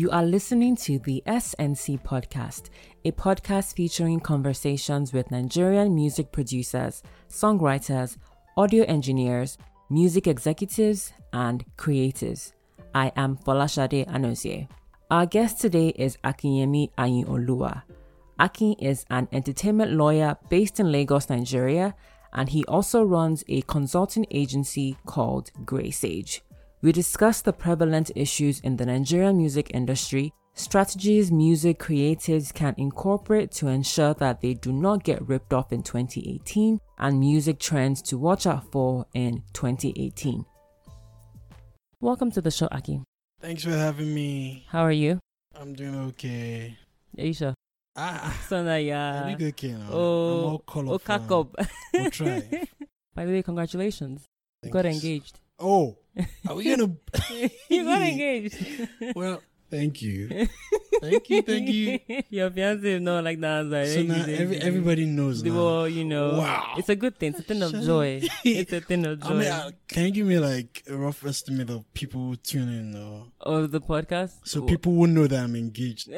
You are listening to the SNC podcast, a podcast featuring conversations with Nigerian music producers, songwriters, audio engineers, music executives, and creatives. I am Folashade Anozie. Our guest today is Akinyemi Ayinoluwa. Akin is an entertainment lawyer based in Lagos, Nigeria, and he also runs a consulting agency called Grey Sage. We discuss the prevalent issues in the Nigerian music industry, strategies music creatives can incorporate to ensure that they do not get ripped off in 2018, and music trends to watch out for in 2018. Welcome to the show, Aki. Thanks for having me. How are you? I'm doing okay. Are you sure? Ah, So na I yeah. think okay now. I'm Oh, all colorful. Okakop. We'll try. By the way, congratulations. You Thanks. got engaged. Oh, are we gonna? you got engaged. well, thank you, thank you, thank you. Your fiance is not like that. Like, So now every, everybody knows The- now. Well, you know, Wow. it's a good thing. It's a thing of joy. It's a thing of I joy. mean, uh, can you give me like a rough estimate of people tuning in? Or, of the podcast. so people will know that I'm engaged.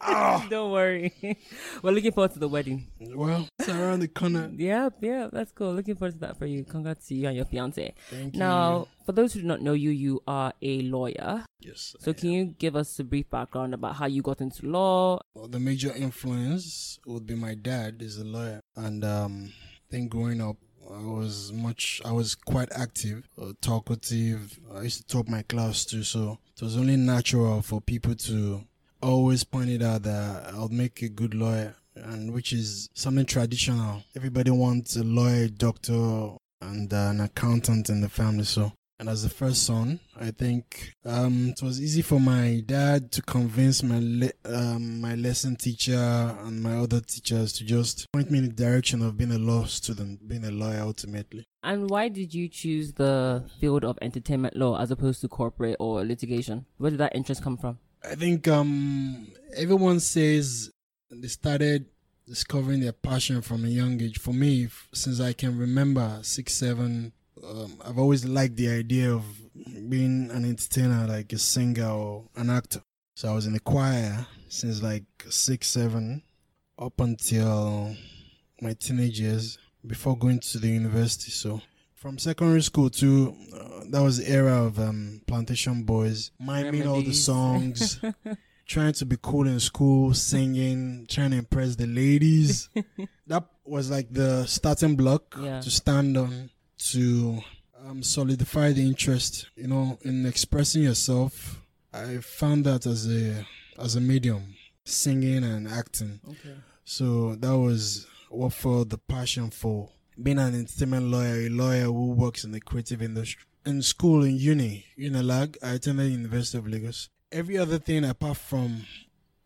Ah, Don't worry. We're looking forward to the wedding. well, it's around the corner. Yeah, yeah, that's cool. Looking forward to that for you. Congrats to you and your fiance. Thank Now, for those who do not know you, you are a lawyer. Yes. So, I can you give us a brief background about how you got into law? Well, the major influence would be my dad is a lawyer and um I think growing up I was much I was quite active, uh, talkative. I used to top my class too, so it was only natural for people to always pointed out that I'll make a good lawyer and which is something traditional. Everybody wants a lawyer, doctor and uh, an accountant in the family, so and as the first son, I think um, it was easy for my dad to convince my le- um, my lesson teacher and my other teachers to just point me in the direction of being a law student, being a lawyer ultimately. And why did you choose the field of entertainment law as opposed to corporate or litigation? Where did that interest come from? I think um, everyone says they started discovering their passion from a young age. For me, since I can remember six, seven, um, I've always liked the idea of being an entertainer, like a singer or an actor. So I was in the choir since like six, seven, up until my teenage years before going to the university. So from secondary school to uh, that was the era of um, plantation boys miming all the songs trying to be cool in school singing trying to impress the ladies that was like the starting block Yeah. to stand on to um, solidify the interest you know in expressing yourself i found that as a as a medium singing and acting Okay. so that was what for the passion for being an entertainment lawyer, a lawyer who works in the creative industry. In school, in uni, Unilag, I attended University of Lagos. Every other thing apart from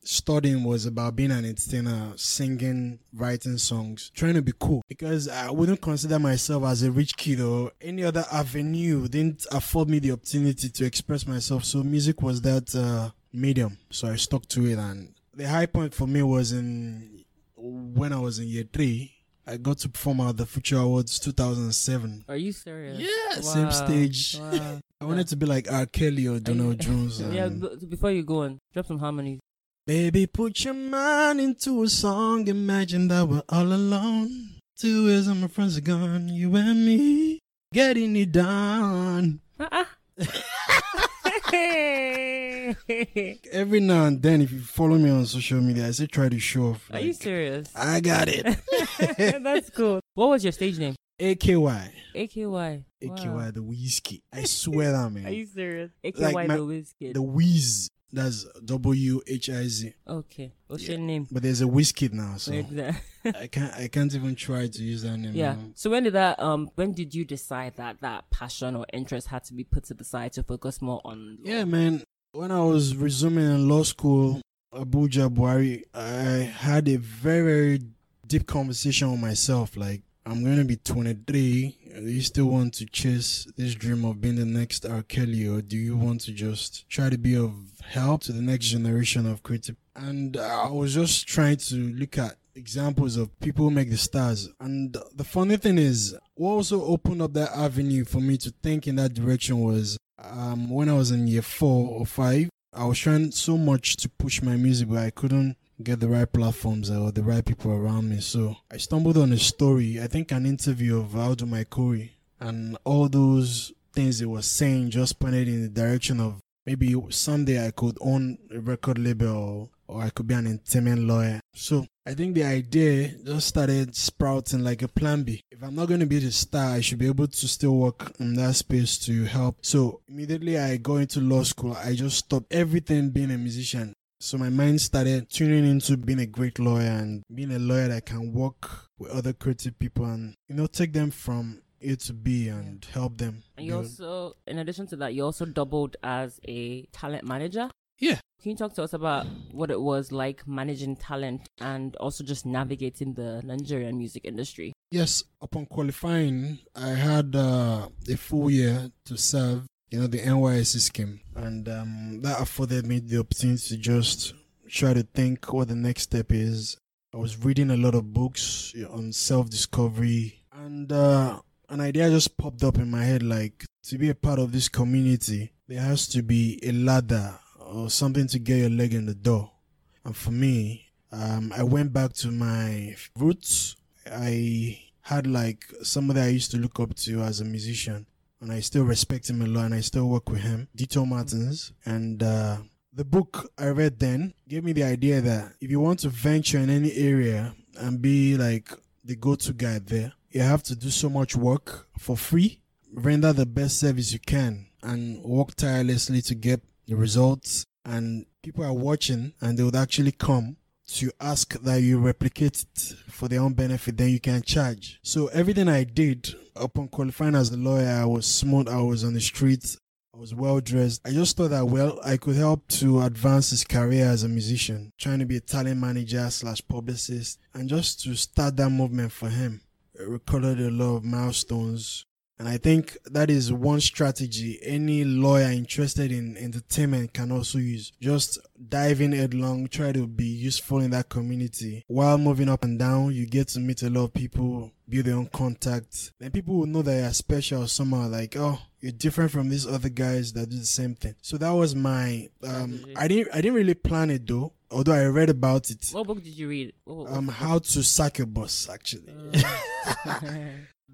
studying was about being an entertainer, singing, writing songs, trying to be cool. Because I wouldn't consider myself as a rich kid or any other avenue didn't afford me the opportunity to express myself. So music was that uh, medium. So I stuck to it and the high point for me was in when I was in year three. I got to perform at the Future Awards 2007. Are you serious? Yeah, same stage. Wow. I wanted to be like R. Kelly or Donell Jones. yeah, before you go on, drop some harmonies. Baby, put your mind into a song. Imagine that we're all alone. Two years and my friends are gone. You and me getting it done. Ah. Every now and then, if you follow me on social media, I say try to show off. Are you serious? I got it. That's cool. What was your stage name? AKY. AKY. AKY, Wow. the whiskey. I swear that, man. Are you serious? AKY Like my- the whiskey. the Whiz. That's W H I Z. Okay. What's Yeah. your name? But there's a whiskey now, so? I can't. I can't even try to use that name. yeah. now. So when did that um when did you decide that that passion or interest had to be put to the side to focus more on law? Yeah, man. When I was resuming in law school, Abuja, Bwari, I had a very, very deep conversation with myself. Like, I'm to be 23. Do you still want to chase this dream of being the next R. Kelly, or do you want to just try to be of help to the next generation of creative? And I was just trying to look at examples of people who make the stars. And the funny thing is, what also opened up that avenue for me to think in that direction was um, when I was in year four or five. I was trying so much to push my music, but I couldn't get the right platforms or the right people around me. So I stumbled on a story, I think an interview of Audu Maikori, and all those things he was saying just pointed in the direction of maybe someday I could own a record label or, or I could be an entertainment lawyer. So I think the idea just started sprouting like a plan B. If I'm not going to be the star, I should be able to still work in that space to help. So immediately I go into law school, I just stopped everything being a musician. So my mind started tuning into being a great lawyer and being a lawyer that can work with other creative people and you know take them from A to B and help them. And you build- also, in addition to that, you also doubled as a talent manager. Yeah. Can you talk to us about what it was like managing talent and also just navigating the Nigerian music industry? Yes, upon qualifying, I had uh, a full year to serve, you know, the NYSC scheme, and um, that afforded me the opportunity to just try to think what the next step is. I was reading a lot of books on self discovery, and uh, an idea just popped up in my head like to be a part of this community, there has to be a ladder or something to get your leg in the door. And for me, um, I went back to my roots. I had like somebody I used to look up to as a musician, and I still respect him a lot, and I still work with him, Dito Martins. And uh, the book I read then gave me the idea that if you want to venture in any area and be like the go-to guy there, you have to do so much work for free, render the best service you can, and work tirelessly to get the results. And people are watching, and they would actually come to ask that you replicate it for their own benefit, then you can charge. So everything I did upon qualifying as a lawyer, I was smart, I was on the streets, I was well dressed. I just thought that well, I could help to advance his career as a musician, trying to be a talent manager slash publicist, and just to start that movement for him. I recorded a lot of milestones. And I think that is one strategy any lawyer interested in entertainment can also use. Just dive in headlong, try to be useful in that community. While moving up and down, you get to meet a lot of people, build your own contacts. Then people will know that you're special somehow, like, oh, you're different from these other guys that do the same thing. So that was my um I didn't I didn't really plan it though, although I read about it. What book did you read? What, what- Um how to sack a boss actually. Uh,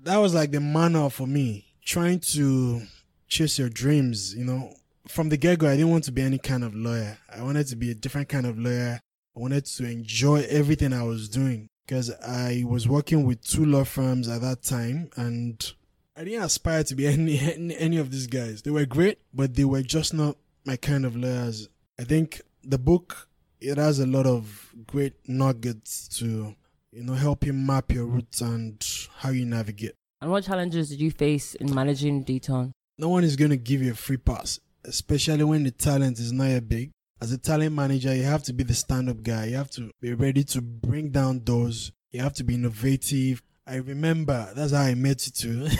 that was like the manual for me trying to chase your dreams you know from the get-go i didn't want to be any kind of lawyer i wanted to be a different kind of lawyer i wanted to enjoy everything i was doing because i was working with two law firms at that time and i didn't aspire to be any any, any of these guys they were great but they were just not my kind of lawyers i think the book it has a lot of great nuggets to you know help you map your routes and how you navigate and what challenges did you face in managing Deton? no one is going to give you a free pass, especially when the talent is not yet big. As a talent manager, you have to be the stand up guy. You have to be ready to bring down doors. You have to be innovative. I remember that's how I met you too.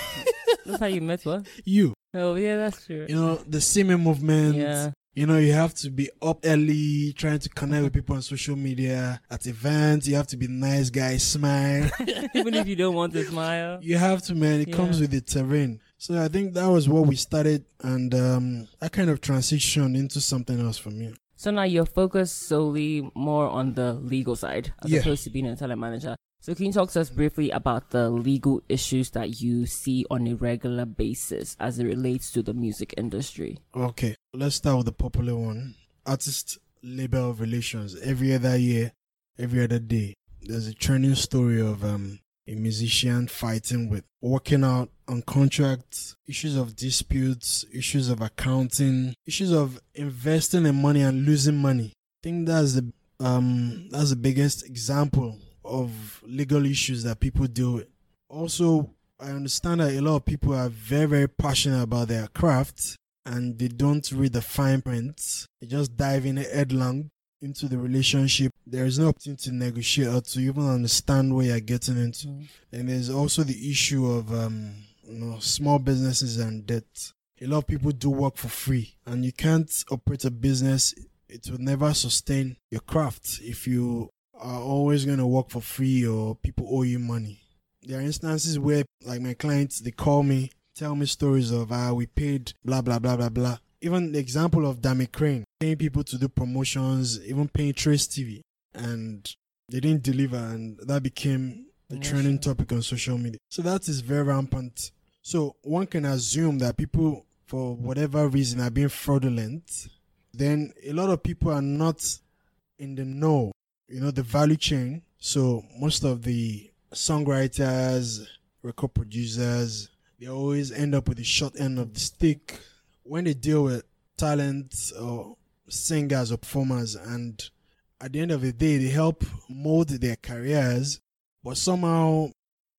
That's how you met what? you, Oh yeah, that's true. you know, the singing movement. Yeah. You know, you have to be up early, trying to connect with people on social media. At events, you have to be nice guy, smile. Even if you don't want to smile. You have to, man. It comes with the terrain. So I think that was what we started, and um, I kind of transitioned into something else for me. So now you're focused solely more on the legal side as Yeah. opposed to being a talent manager. So can you talk to us briefly about the legal issues that you see on a regular basis as it relates to the music industry? Okay, let's start with the popular one: artist label relations. Every other year, every other day, there's a trending story of um, a musician fighting with working out on contracts, issues of disputes, issues of accounting, issues of investing in money and losing money. I think that's the um that's the biggest example of legal issues that people deal with. Also, I understand that a lot of people are very very passionate about their craft and they don't read the fine print. They just dive in headlong into the relationship. There is no opportunity to negotiate or to even understand what you're getting into. And there's also the issue of um, you know small businesses and debt. A lot of people do work for free, and you can't operate a business. It will never sustain your craft if you are always going to work for free or people owe you money. There are instances where, like my clients, they call me, tell me stories of how we paid blah blah blah blah blah, even the example of Dammy Krane paying people to do promotions, even paying Trace TV, and they didn't deliver, and that became the trending topic on social media. So that is very rampant. So one can assume that people, for whatever reason, are being fraudulent. Then a lot of people are not in the know, you know, the value chain. So most of the songwriters, record producers, they always end up with the short end of the stick when they deal with talent or singers or performers. And at the end of the day they help mold their careers. But somehow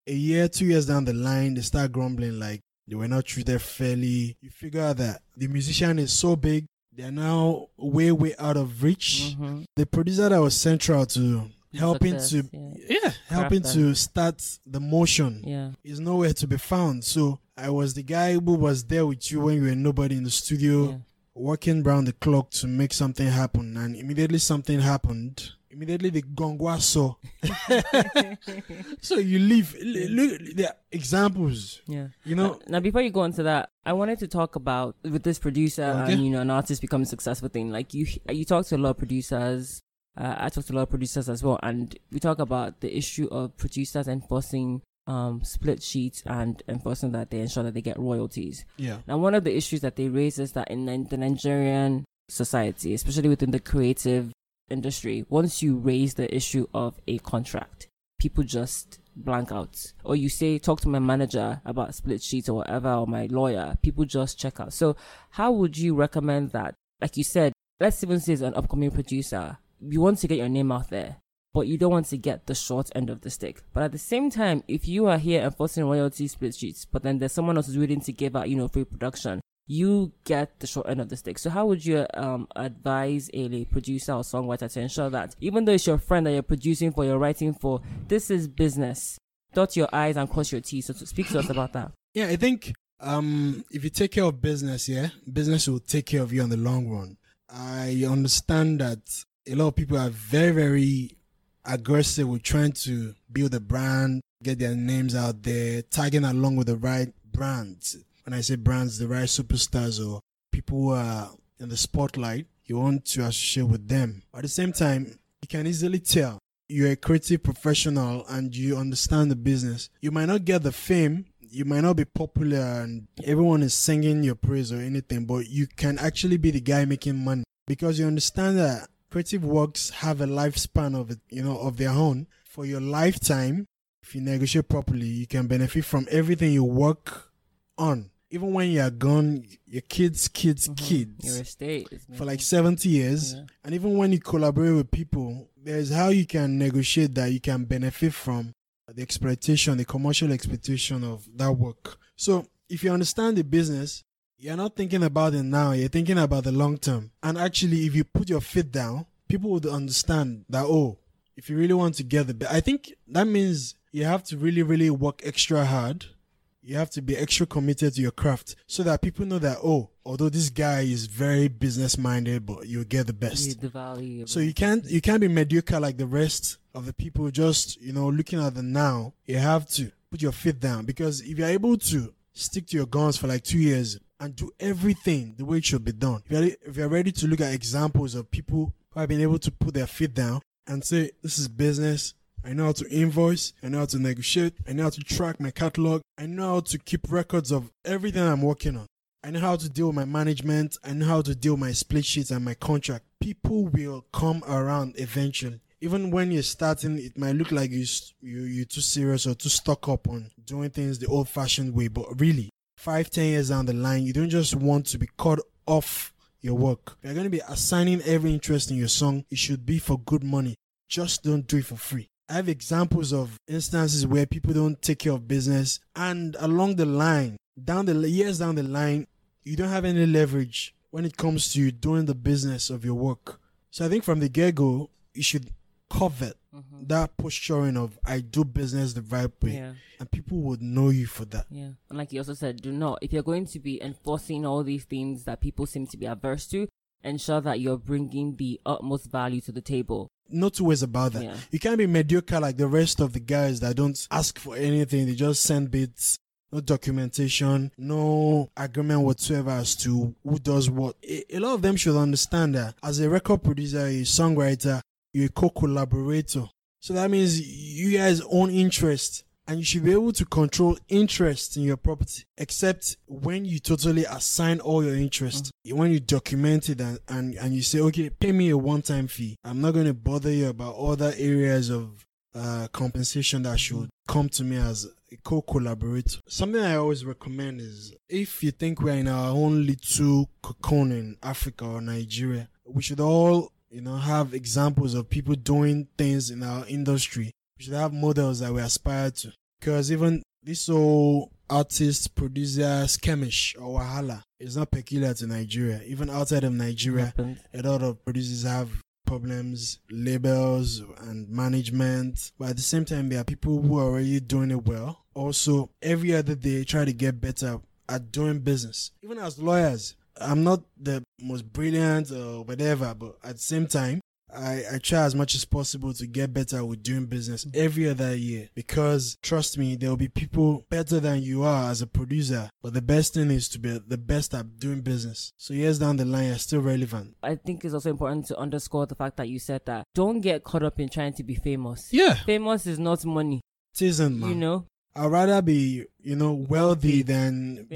a year two years down the line they start grumbling like they were not treated fairly. You figure out that the musician is so big they're now way way out of reach Mhm. the producer that was central to helping Success, to yeah. yeah helping to start the motion Yeah. is nowhere to be found. So I was the guy who was there with you when you were nobody in the studio, Yeah. Working round the clock to make something happen. And immediately something happened. Immediately the gongwa saw. so so you leave. Look, are examples. Yeah. You know, Uh, now before you go into that, I wanted to talk about with this producer Okay. and you know an artist becoming successful thing. Like you, you talk to a lot of producers. Uh, I talk to a lot of producers as well, and we talk about the issue of producers enforcing um, split sheets and enforcing that they ensure that they get royalties. yeah, Now, one of the issues that they raise is that in the Nigerian society, especially within the creative industry, once you raise the issue of a contract, people just blank out. Or you say, talk to my manager about split sheets or whatever, or my lawyer, people just check out. So, how would you recommend that? Like you said, let's even say as an upcoming producer, you want to get your name out there. But you don't want to get the short end of the stick. But at the same time, if you are here enforcing royalty split sheets, but then there's someone else who's willing to give out, you know, free production, you get the short end of the stick. So how would you um advise a producer or songwriter to ensure that even though it's your friend that you're producing for, you're writing for, this is business. Dot your I's and cross your T's. So to speak to us about that. yeah. I think um, if you take care of business, yeah, business will take care of you on the long run. I understand that a lot of people are very, very aggressive with trying to build a brand, get their names out there, tagging along with the right brands. When I say brands, the right superstars or people who are in the spotlight, you want to associate with them. At the same time, you can easily tell you're a creative professional and you understand the business. You might not get the fame, you might not be popular and everyone is singing your praise or anything, but you can actually be the guy making money because you understand that creative works have a lifespan of it, you know, of their own. For your lifetime, if you negotiate properly, you can benefit from everything you work on. Even when you are gone, your kids, kids, Mhm. kids Your estate is for like 70 years. Yeah. And even when you collaborate with people, there's how you can negotiate that you can benefit from the exploitation, the commercial exploitation of that work. So if you understand the business, you're not thinking about it now, you're thinking about the long term. And actually, if you put your feet down, people would understand that, oh, if you really want to get the best, I think that means you have to really, really work extra hard you have to be extra committed to your craft so that people know that oh although this guy is very business minded but you'll get the best the value. so you can't you can't be mediocre like the rest of the people just you know looking at the now you have to put your feet down because if you're able to stick to your guns for like two years and do everything the way it should be done if you're, if you're ready to look at examples of people who have been able to put their feet down and say this is business I know how to invoice. I know how to negotiate. I know how to track my catalog. I know how to keep records of everything I'm working on. I know how to deal with my management. I know how to deal with my split sheets and my contract. People will come around eventually. Even when you're starting, it might look like you, you, you're too serious or too stuck up on doing things the old fashioned way. But really, five, ten years down the line, you don't just want to be cut off your work. You're going to be assigning every interest in your song, it should be for good money. Just don't do it for free. I have examples of instances where people don't take care of business, and along the line, down the years down the line, you don't have any leverage when it comes to doing the business of your work. So I think from the get go, you should covet Mhm. that posturing of I do business the right way, Yeah. and people would know you for that. Yeah. And like you also said, do not, if you're going to be enforcing all these things that people seem to be averse to, ensure that you're bringing the utmost value to the table. No two ways about that. Yeah. You can't be mediocre like the rest of the guys that don't ask for anything; they just send bits no documentation, no agreement whatsoever as to who does what. A lot of them should understand that as a record producer, a songwriter, you're a co-collaborator. So that means you guys own interest and you should be able to control interest in your property except when you totally assign all your interest. When you document it and, and, and you say okay pay me a one-time fee. I'm not going to bother you about other areas of uh, compensation that should come to me as a co-collaborator. Something i always recommend is if you think we're in our own little cocoon in africa or nigeria we should all you know have examples of people doing things in our industry we should have models that we aspire to. Because even this whole artist, producer, skirmish or wahala is not peculiar to Nigeria. Even outside of Nigeria, a lot of producers have problems, labels and management. But at the same time, there are people who are already doing it well. Also, every other day, try to get better at doing business. Even as lawyers, I'm not the most brilliant or whatever, but at the same time, I, I try as much as possible to get better with doing business mm. every other year because trust me, there will be people better than you are as a producer. But the best thing is to be the best at doing business. So years down the line, you're still relevant. I think it's also important to underscore the fact that you said that don't get caught up in trying to be famous. Yeah, Famous is not money, it isn't, man. you know. I'd rather be, you know, wealthy than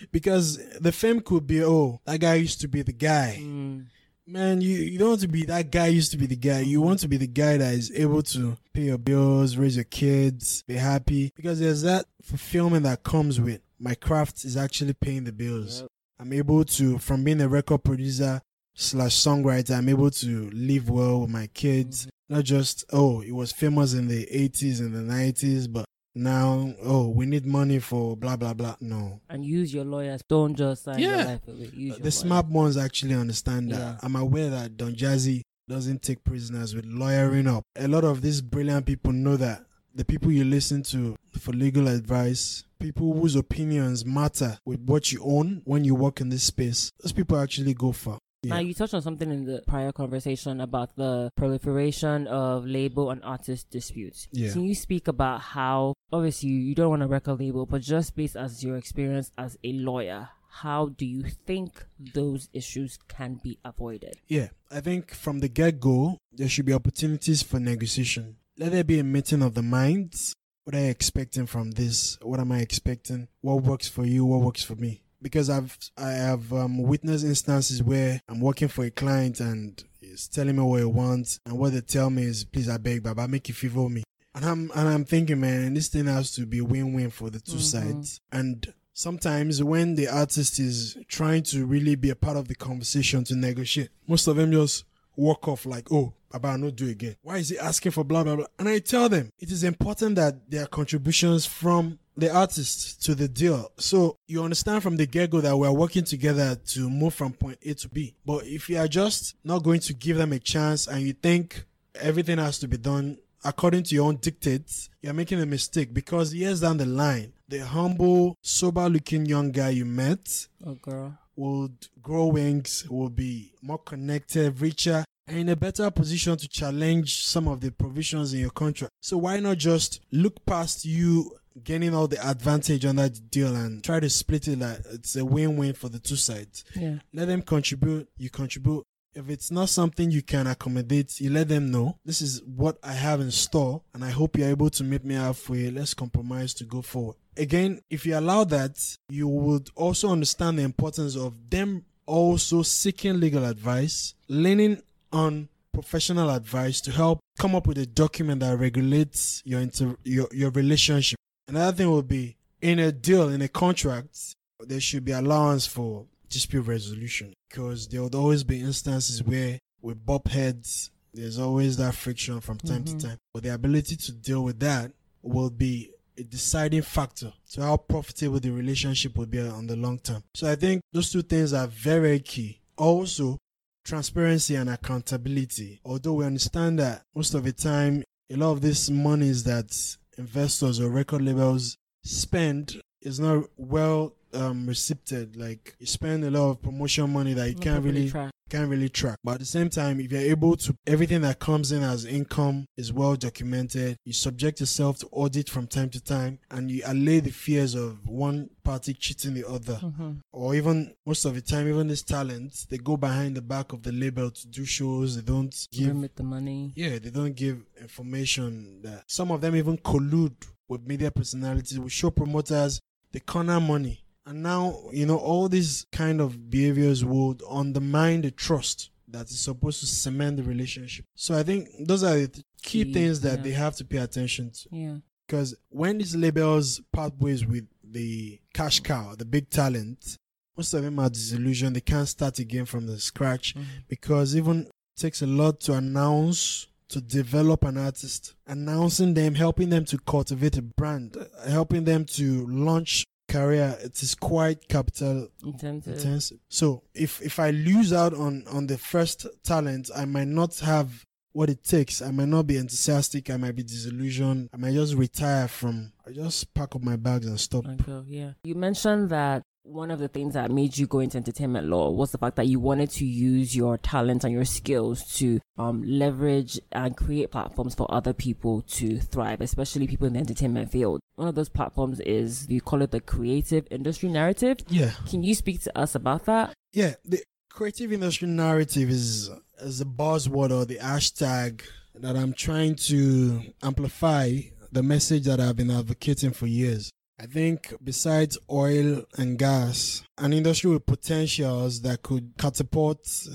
because the fame could be, oh, that guy used to be the guy. Mm. Man, you, you don't want to be that guy used to be the guy. You want to be the guy that is able to pay your bills, raise your kids, be happy. Because there's that fulfillment that comes with my craft is actually paying the bills. Yep. I'm able to, from being a record producer slash songwriter, I'm able to live well with my kids. Not just, oh, it was famous in the 80s and the 90s, but now, oh, we need money for blah, blah, blah. No. And use your lawyers. Don't just sign your life away. Use uh, your the smart ones actually understand that. Yeah. I'm aware that Don Jazzy doesn't take prisoners with lawyering up. A lot of these brilliant people know that the people you listen to for legal advice, people whose opinions matter with what you own when you work in this space, those people actually go far. Now, you touched on something in the prior conversation about the proliferation of label and artist disputes. Yeah. Can you speak about how, obviously, you don't want a record label, but just based as your experience as a lawyer, how do you think those issues can be avoided? Yeah, I think from the get go, there should be opportunities for negotiation. Let there be a meeting of the minds. What are you expecting from this? What am I expecting? What works for you? What works for me? Because I've I have um, witnessed instances where I'm working for a client and he's telling me what he wants, and what they tell me is, "Please, I beg, Baba, make it favor me." And I'm and I'm thinking, man, this thing has to be win-win for the 2 Mhm. sides. And sometimes when the artist is trying to really be a part of the conversation to negotiate, most of them just walk off like, oh, Baba, not do again. Why is he asking for blah blah blah? And I tell them it is important that there are contributions from the artist to the deal. So you understand from the get go that we're working together to move from point A to B. But if you are just not going to give them a chance and you think everything has to be done according to your own dictates, you're making a mistake because years down the line, the humble, sober looking young guy you met Oh, girl. would grow wings, will be more connected, richer, and in a better position to challenge some of the provisions in your contract. So why not just look past you gaining all the advantage on that deal and try to split it like it's a win-win for the two sides. Yeah. Let them contribute, you contribute. If it's not something you can accommodate, you let them know. This is what I have in store, and I hope you're able to meet me halfway. Let's compromise to go forward. Again, if you allow that, you would also understand the importance of them also seeking legal advice, leaning on professional advice to help come up with a document that regulates your inter- your, your relationship. Another thing would be in a deal, in a contract, there should be allowance for dispute resolution because there would always be instances where we bump heads. There's always that friction from time Mhm. to time. But the ability to deal with that will be a deciding factor to how profitable the relationship will be on the long term. So I think those two things are very, key. Also, transparency and accountability. Although we understand that most of the time, a lot of this monies that investors or record labels spend is not well um receipted. Like you spend a lot of promotion money that you Not can't really tracked. can't really track. But at the same time, if you're able to, everything that comes in as income is well documented. You subject yourself to audit from time to time, and you allay the fears of one party cheating the other, Mhm. or even most of the time, even these talents they go behind the back of the label to do shows. They don't give Remit the money. yeah, they don't give information that some of them even collude with media personalities, with show promoters, they corner money. And now, you know, all these kind of behaviors would undermine the trust that is supposed to cement the relationship. So I think those are the th- key Key, things that yeah. they have to pay attention to. Yeah. Because when these labels part ways with the cash cow, the big talent, most of them are disillusioned. They can't start again from the scratch Mhm. because even takes a lot to announce to develop an artist announcing them helping them to cultivate a brand uh, helping them to launch career it is quite capital Intensive. intensive. So if if i lose out on on the first talent i might not have what it takes. I might not be enthusiastic. I might be disillusioned. I might just retire from i just pack up my bags and stop. Go, yeah. You mentioned that one of the things that made you go into entertainment law was the fact that you wanted to use your talents and your skills to um, leverage and create platforms for other people to thrive, especially people in the entertainment field. One of those platforms is you call it the creative industry narrative. yeah Can you speak to us about that? Yeah, the creative industry narrative is is a buzzword or the hashtag that I'm trying to amplify the message that I've been advocating for years. I think besides oil and gas, an industry with potentials that could catapult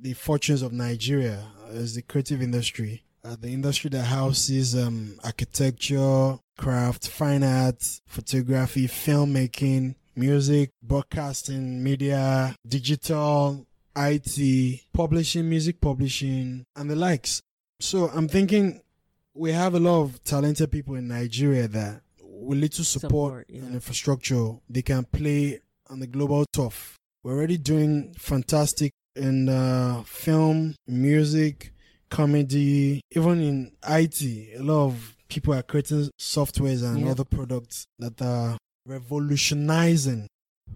the fortunes of Nigeria is the creative industry. Uh, the industry that houses um, architecture, craft, fine arts, photography, filmmaking, music, broadcasting, media, digital, IT, publishing, music publishing, and the likes. So I'm thinking we have a lot of talented people in Nigeria that with little support, Support, yeah. and infrastructure, they can play on the global turf. We're already doing fantastic in uh, film, music, comedy, even in IT. A lot of people are creating softwares and Yeah. other products that are revolutionizing.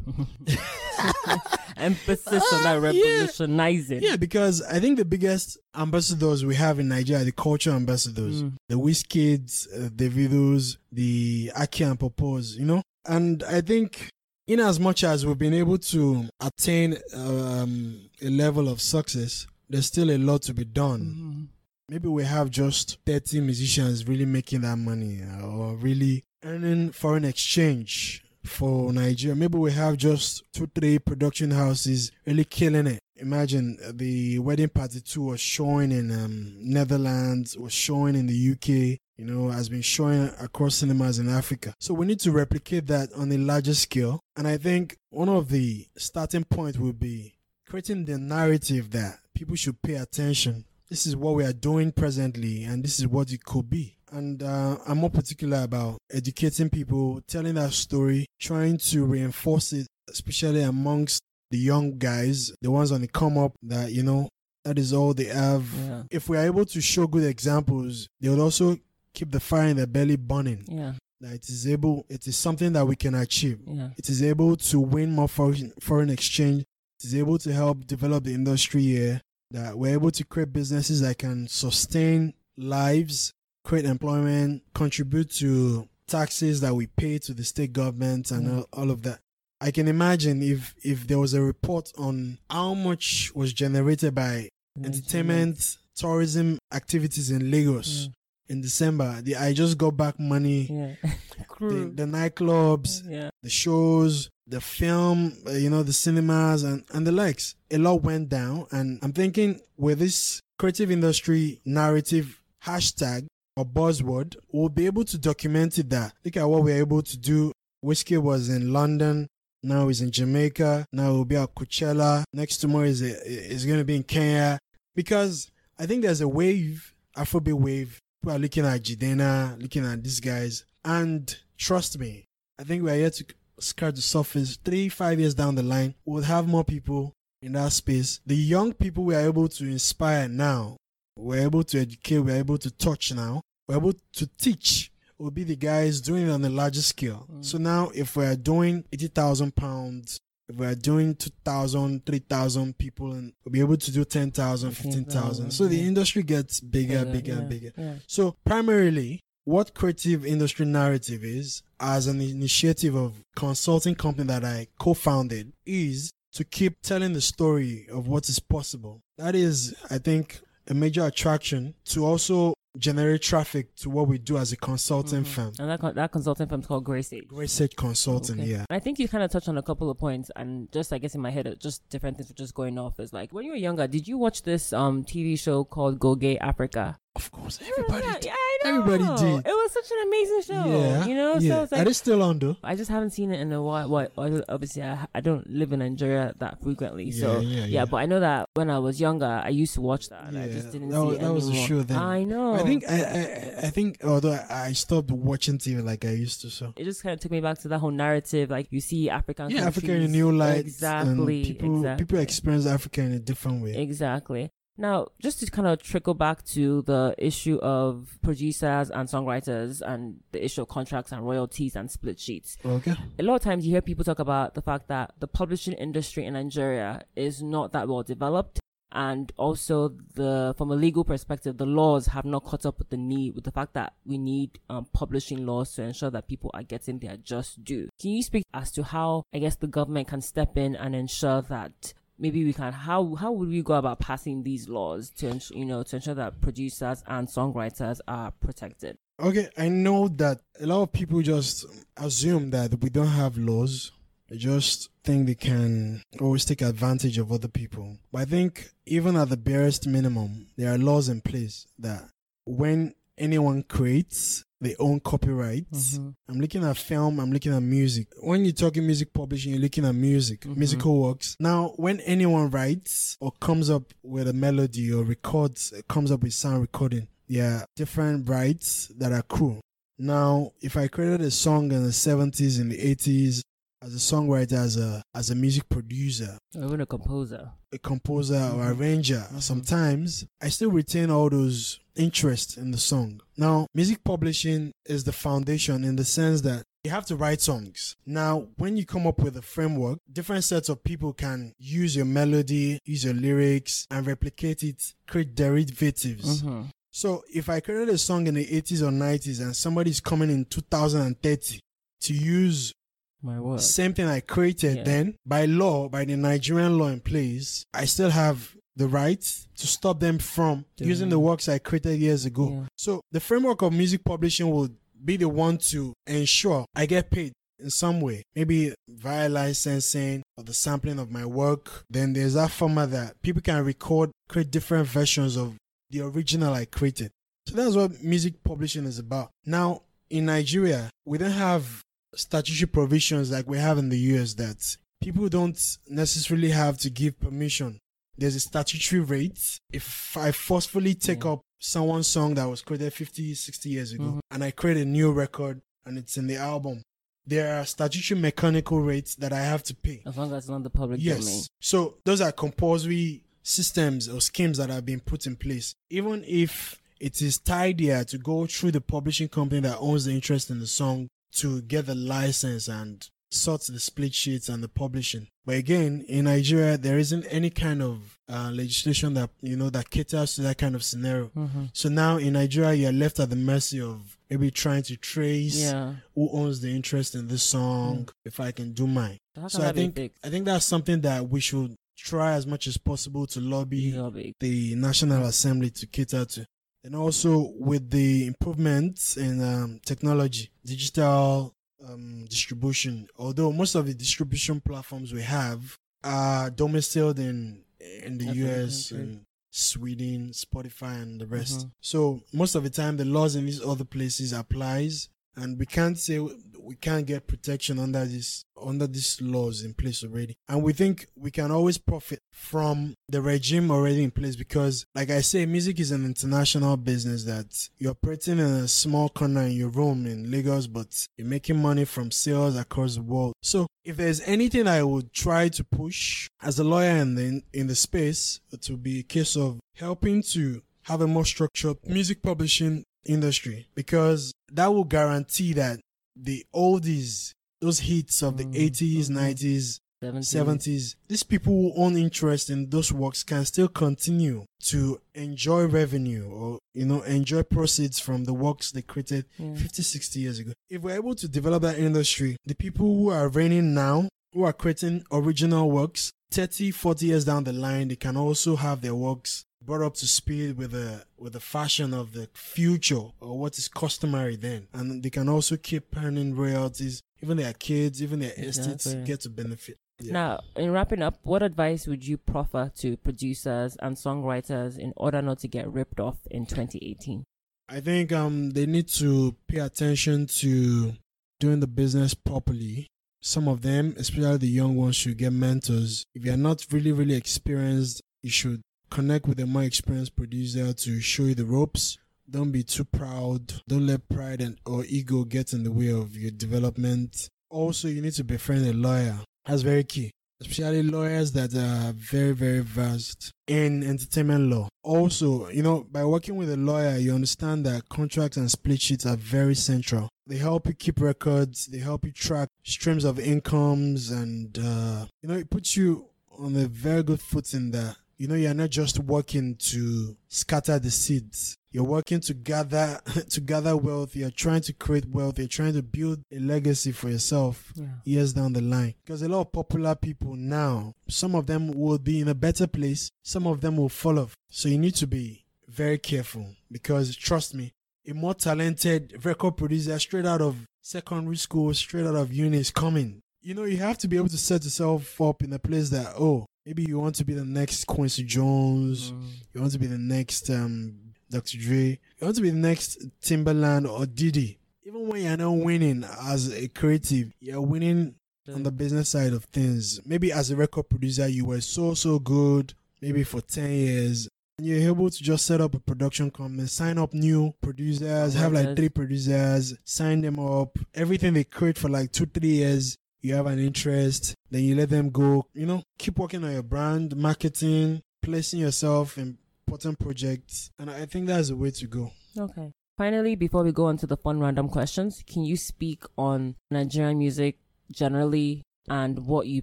Emphasis on that Ah, yeah. revolutionizing. Yeah, because I think the biggest ambassadors we have in Nigeria are the culture ambassadors. Mm. The Wizkids, uh, the Vidos, the Aki and Pawpaws, you know? And I think in as much as we've been able to attain um, a level of success, there's still a lot to be done. Mhm. Maybe we have just 30 musicians really making that money uh, or really earning foreign exchange for Nigeria. Maybe we have just two, three production houses really killing it. Imagine the wedding party two was showing in um, Netherlands, was showing in the UK, you know, has been showing across cinemas in Africa. So we need to replicate that on a larger scale. And I think one of the starting points will be creating the narrative that people should pay attention. This is what we are doing presently, and this is what it could be. And uh, I'm more particular about educating people, telling that story, trying to reinforce it, especially amongst the young guys, the ones on the come up, that, you know, that is all they have. Yeah. If we are able to show good examples, they would also keep the fire in their belly burning. Yeah. That it is able, it is something that we can achieve Yeah. it is able to win more foreign, foreign exchange. It is able to help develop the industry here. That we're able to create businesses that can sustain lives, create employment, contribute to taxes that we pay to the state government and Mm. all, all of that. I can imagine if if there was a report on how much was generated by entertainment, tourism activities in Lagos in December. The I just got back money. Yeah. The, the nightclubs, Yeah. the shows, the film, uh, you know, the cinemas and, and the likes. A lot went down. And I'm thinking with this creative industry narrative hashtag or buzzword, we'll be able to document it that. Look at what we're able to do. Wizkid was in London. Now he's in Jamaica. Now we'll be at Coachella. Next tomorrow is is going to be in Kenya. Because I think there's a wave, Afrobeat wave. People are looking at Jidenna, looking at these guys. And trust me, I think we are here to scratch the surface. Three, five years down the line, we'll have more people in that space. The young people we are able to inspire now, we're able to educate, we're able to touch now, we're able to teach will be the guys doing it on a larger scale. Mm. So now, if we're doing 80,000 pounds, if we're doing 2,000, 3,000 people, and we'll be able to do 10,000, 15,000. So the industry gets bigger, bigger, yeah, and bigger. Yeah. So primarily, what creative industry narrative is, as an initiative of consulting company that I co-founded, is to keep telling the story of what is possible. That is, I think, a major attraction to also generate traffic to what we do as a consulting Mhm. firm. And that con- that consulting firm is called Grey Sage. Great Sage Consulting, Okay. yeah. And I think you kind of touched on a couple of points, and just I guess in my head, just different things were just going off. Is like when you were younger, did you watch this um TV show called Goge Africa? Of course, everybody yeah, did. yeah, I know. Everybody did. It was such an amazing show. Yeah, you know. yeah. So it's like Are they still on though? I just haven't seen it in a while. What obviously I, I don't live in Nigeria that frequently, so yeah, yeah, But I know that when I was younger, I used to watch that. and I just didn't that see was- that was anymore. show then. I know. I think I, I I think although I I stopped watching TV like I used to, so it just kind of took me back to that whole narrative. Like you see African yeah, Africa in a new light. Exactly. people exactly. people experience Africa in a different way. Exactly. Now, just to kind of trickle back to the issue of producers and songwriters and the issue of contracts and royalties and split sheets. Okay. A lot of times you hear people talk about the fact that the publishing industry in Nigeria is not that well developed. And also the, from a legal perspective, the laws have not caught up with the need, with the fact that we need um, publishing laws to ensure that people are getting their just due. Can you speak as to how, I guess, the government can step in and ensure that maybe we can how how would we go about passing these laws to ensure you know to ensure that producers and songwriters are protected Okay, I know that a lot of people just assume that we don't have laws. They just think they can always take advantage of other people. But I think even at the barest minimum, there are laws in place that when anyone creates, they own copyrights. Mhm. I'm looking at film, I'm looking at music. When you're talking music publishing, you're looking at music, Mhm. musical works. Now, when anyone writes or comes up with a melody or records, comes up with sound recording, there are different rights that accrue. Now, if I created a song in the 70s, in the 80s, as a songwriter, as a as a music producer, or even a composer a composer or Mhm. arranger, Mhm. sometimes I still retain all those interests in the song. Now, music publishing is the foundation in the sense that you have to write songs. Now, when you come up with a framework, different sets of people can use your melody, use your lyrics, and replicate it, create derivatives. Mhm. So, if I created a song in the 80s or 90s and somebody's coming in 2030 to use my word same thing I created Yeah. then by law, by the Nigerian law in place, I still have the right to stop them from Doing using the works I created years ago. Yeah. So the framework of music publishing will be the one to ensure I get paid in some way, maybe via licensing or the sampling of my work. Then there's that format that people can record, create different versions of the original I created. So that's what music publishing is about. Now, in Nigeria, we don't have statutory provisions like we have in the US that people don't necessarily have to give permission. There's a statutory rate. If I forcefully take Yeah. up someone's song that was created 50, 60 years ago Mhm. and I create a new record and it's in the album, there are statutory mechanical rates that I have to pay. as long as it's not the public Yes. domain So those are compulsory systems or schemes that have been put in place. Even if it is tidier to go through the publishing company that owns the interest in the song to get the license and sort the split sheets and the publishing. But again, in Nigeria, there isn't any kind of uh, legislation that you know that caters to that kind of scenario. mm-hmm. So now in Nigeria, you're left at the mercy of maybe trying to trace yeah who owns the interest in this song. If I can do mine. How So I think? I think that's something that we should try as much as possible to lobby It'll the National Assembly to cater to. And also with the improvements in um, technology, digital um, distribution, although most of the distribution platforms we have are domiciled in in the US and Sweden, Spotify and the rest. Mhm. So most of the time the laws in these other places applies and we can't say we can't get protection under this under these laws in place already. And we think we can always profit from the regime already in place because like i say music is an international business that you're operating in a small corner in your room in lagos but you're making money from sales across the world. So if there's anything i would try to push as a lawyer in the in the space it would be a case of helping to have a more structured music publishing industry because that will guarantee that the oldies, those hits of the Mm, 80s, mhm. 90s, 70s. 70s, these people who own interest in those works can still continue to enjoy revenue or, you know, enjoy proceeds from the works they created Yeah. 50, 60 years ago. If we're able to develop that industry, the people who are reigning now, who are creating original works, 30, 40 years down the line, they can also have their works brought up to speed with the with the fashion of the future or what is customary then. And they can also keep earning royalties. Even their kids, even their estates Exactly. get to benefit. Yeah. Now, in wrapping up, what advice would you proffer to producers and songwriters in order not to get ripped off in 2018? I think um they need to pay attention to doing the business properly. Some of them, especially the young ones, should get mentors. If you're not really, really experienced, you should connect with a more experienced producer to show you the ropes. Don't be too proud. Don't let pride and or ego get in the way of your development. Also, you need to befriend a lawyer. That's very key especially lawyers that are very very versed in entertainment law also you know by working with a lawyer you understand that contracts and split sheets are very central they help you keep records they help you track streams of incomes and uh, you know it puts you on a very good footing that you know you're not just working to scatter the seeds you're working to gather to gather wealth you're trying to create wealth you're trying to build a legacy for yourself Yeah. years down the line. Because a lot of popular people now, some of them will be in a better place, some of them will fall off. So you need to be very careful because trust me, a more talented record producer straight out of secondary school, straight out of uni is coming. You know, you have to be able to set yourself up in a place that, oh, maybe you want to be the next Quincy Jones, Mm. you want to be the next um, Dr. Dre, you want to be the next Timbaland or Diddy. Even when you're not winning as a creative, you're winning on the business side of things. Maybe as a record producer, you were so, so good, maybe for 10 years. And you're able to just set up a production company, sign up new producers, have like three producers, sign them up. Everything they create for like two, three years, you have an interest. Then you let them go. You know, keep working on your brand, marketing, placing yourself in important projects. And I think that's the way to go. Okay. Finally, before we go on to the fun random questions, can you speak on Nigerian music generally and what you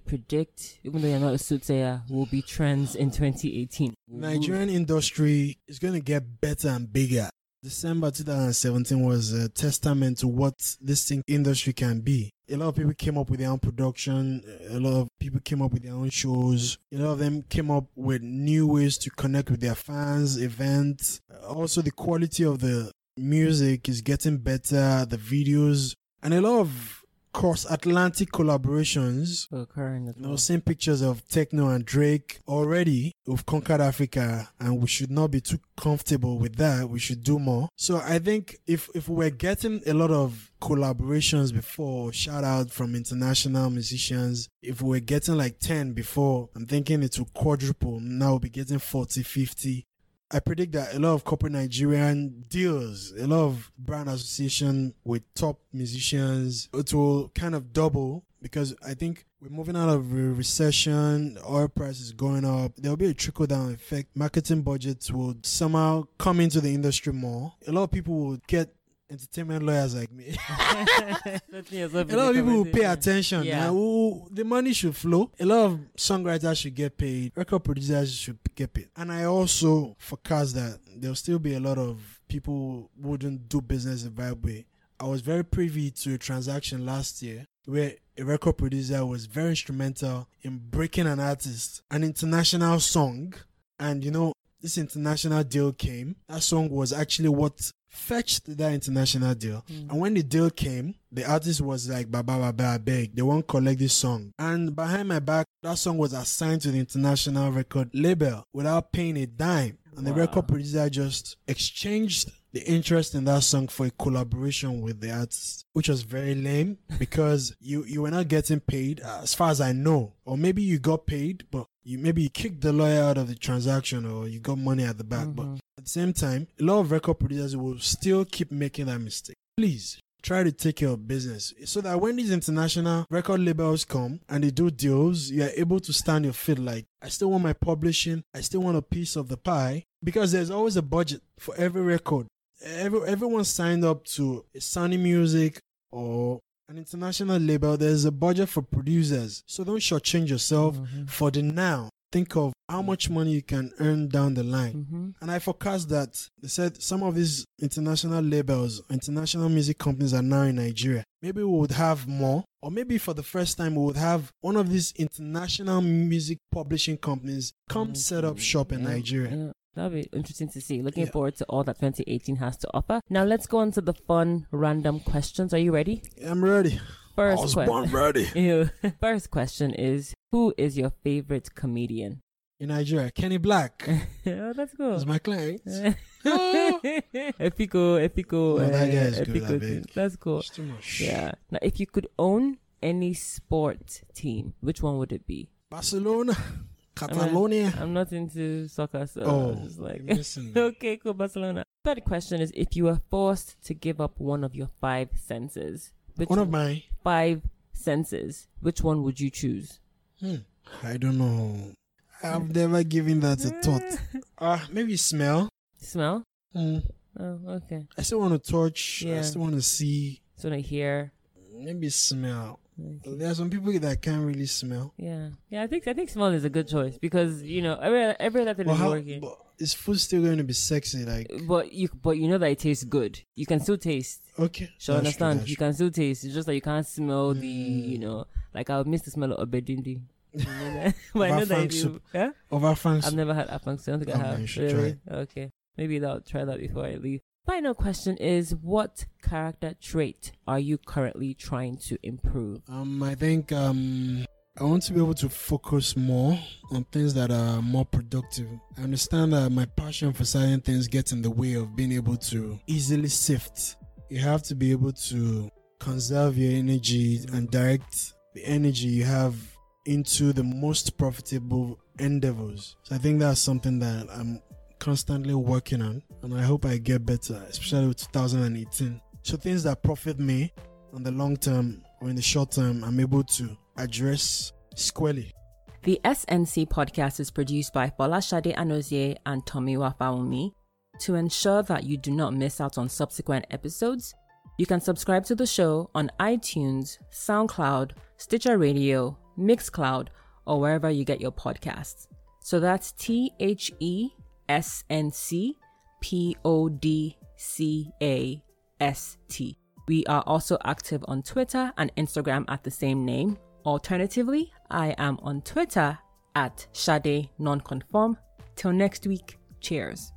predict, even though you're not a soothsayer, will be trends in 2018? Nigerian industry is going to get better and bigger. December 2017 was a testament to what this industry can be. A lot of people came up with their own production. A lot of people came up with their own shows. A lot of them came up with new ways to connect with their fans, events. Also, the quality of the music is getting better. The videos and a lot of cross-Atlantic collaborations occurring as you know, well. seeing pictures of Tekno and Drake already. We've conquered Africa, and we should not be too comfortable with that. We should do more. So I think if if we're getting a lot of collaborations before, shout out from international musicians. If we're getting like 10 before, I'm thinking it will quadruple. Now we'll be getting 40, 50. I predict that a lot of corporate Nigerian deals, a lot of brand association with top musicians, it will kind of double because I think we're moving out of a recession, oil prices is going up. There'll be a trickle down effect. Marketing budgets will somehow come into the industry more. A lot of people will get entertainment lawyers like me. a lot of people will pay attention. Yeah. Who, oh, the money should flow. A lot of songwriters should get paid. Record producers should get paid. And I also forecast that there'll still be a lot of people who wouldn't do business the right way. I was very privy to a transaction last year where a record producer was very instrumental in breaking an artist, an international song. And you know, this international deal came. That song was actually what fetched that international deal. Mm. And when the deal came, the artist was like, Baba Baba, I beg, they won't collect this song. And behind my back, that song was assigned to the international record label without paying a dime. And the record producer just exchanged the interest in that song for a collaboration with the artist, which was very lame because you, you were not getting paid, uh, as far as I know. Or maybe you got paid, but you maybe you kicked the lawyer out of the transaction or you got money at the back. But Mhm. at the same time, a lot of record producers will still keep making that mistake. Please try to take care of business so that when these international record labels come and they do deals, you're able to stand your feet like, I still want my publishing, I still want a piece of the pie because there's always a budget for every record. every, everyone signed up to a Sony Music or an international label. There's a budget for producers, so don't shortchange yourself Mhm. for the now. Think of how much money you can earn down the line. Mhm. And I forecast that they said some of these international labels, international music companies are now in Nigeria. Maybe we would have more, or maybe for the first time we would have one of these international music publishing companies come set up shop in Yeah, Nigeria. yeah. That'll be interesting to see. Looking Yeah. forward to all that 2018 has to offer. Now let's go on to the fun random questions. Are you ready? I'm ready. First I was question. born ready. First question is Who is your favorite comedian? In Nigeria, Kenny Blaq oh, that's cool. is my client. Epico, Epico, Oh, that guy uh, is good, Epico. beg. team. That's cool. It's too much. Yeah. Now, if you could own any sport team, which one would it be? Barcelona, Catalonia. I'm not into soccer, so Oh, like listen. okay, cool, Barcelona. Third question is: If you were forced to give up one of your five senses, which One of my, five senses, which one would you choose? Hmm, I don't know. I've never given that a thought. Ah, maybe smell. Smell. Hmm. Oh, okay. I still want to touch. Yeah. I still want to see. I still want to hear. Maybe smell. Okay. There are some people that can't really smell. Yeah, yeah. I think I think smell is a good choice because you know every every other thing But is how? working. But is food still going to be sexy? Like But you but you know that it tastes good. You can still taste. okay, So that's understand, true, you can still taste. It's just that you can't smell the, Mm. you know, like I would miss the smell of obedindi. Know but I know that Afang you. Yeah? Over fans. I've never had afang soup. I don't think Oh, I have. you should try? Okay. Maybe I'll try that before I leave. Final question is what character trait are you currently trying to improve? Um, I think um, I want to be able to focus more on things that are more productive. I understand that my passion for certain things gets in the way of being able to easily sift. You have to be able to conserve your energy and direct the energy you have into the most profitable endeavors. So I think that's something that I'm constantly working on, and I hope I get better, especially with 2018. So things that profit me on the long term or in the short term, I'm able to address squarely. The SNC podcast is produced by Folashade Anozie and Tommy Wafaumi. To ensure that you do not miss out on subsequent episodes, you can subscribe to the show on iTunes, SoundCloud, Stitcher Radio, Mixcloud, or wherever you get your podcasts. So that's T H E S N C P O D C A S T. We are also active on Twitter and Instagram at the same name. Alternatively, I am on Twitter at Shade Nonconform. Till next week, cheers.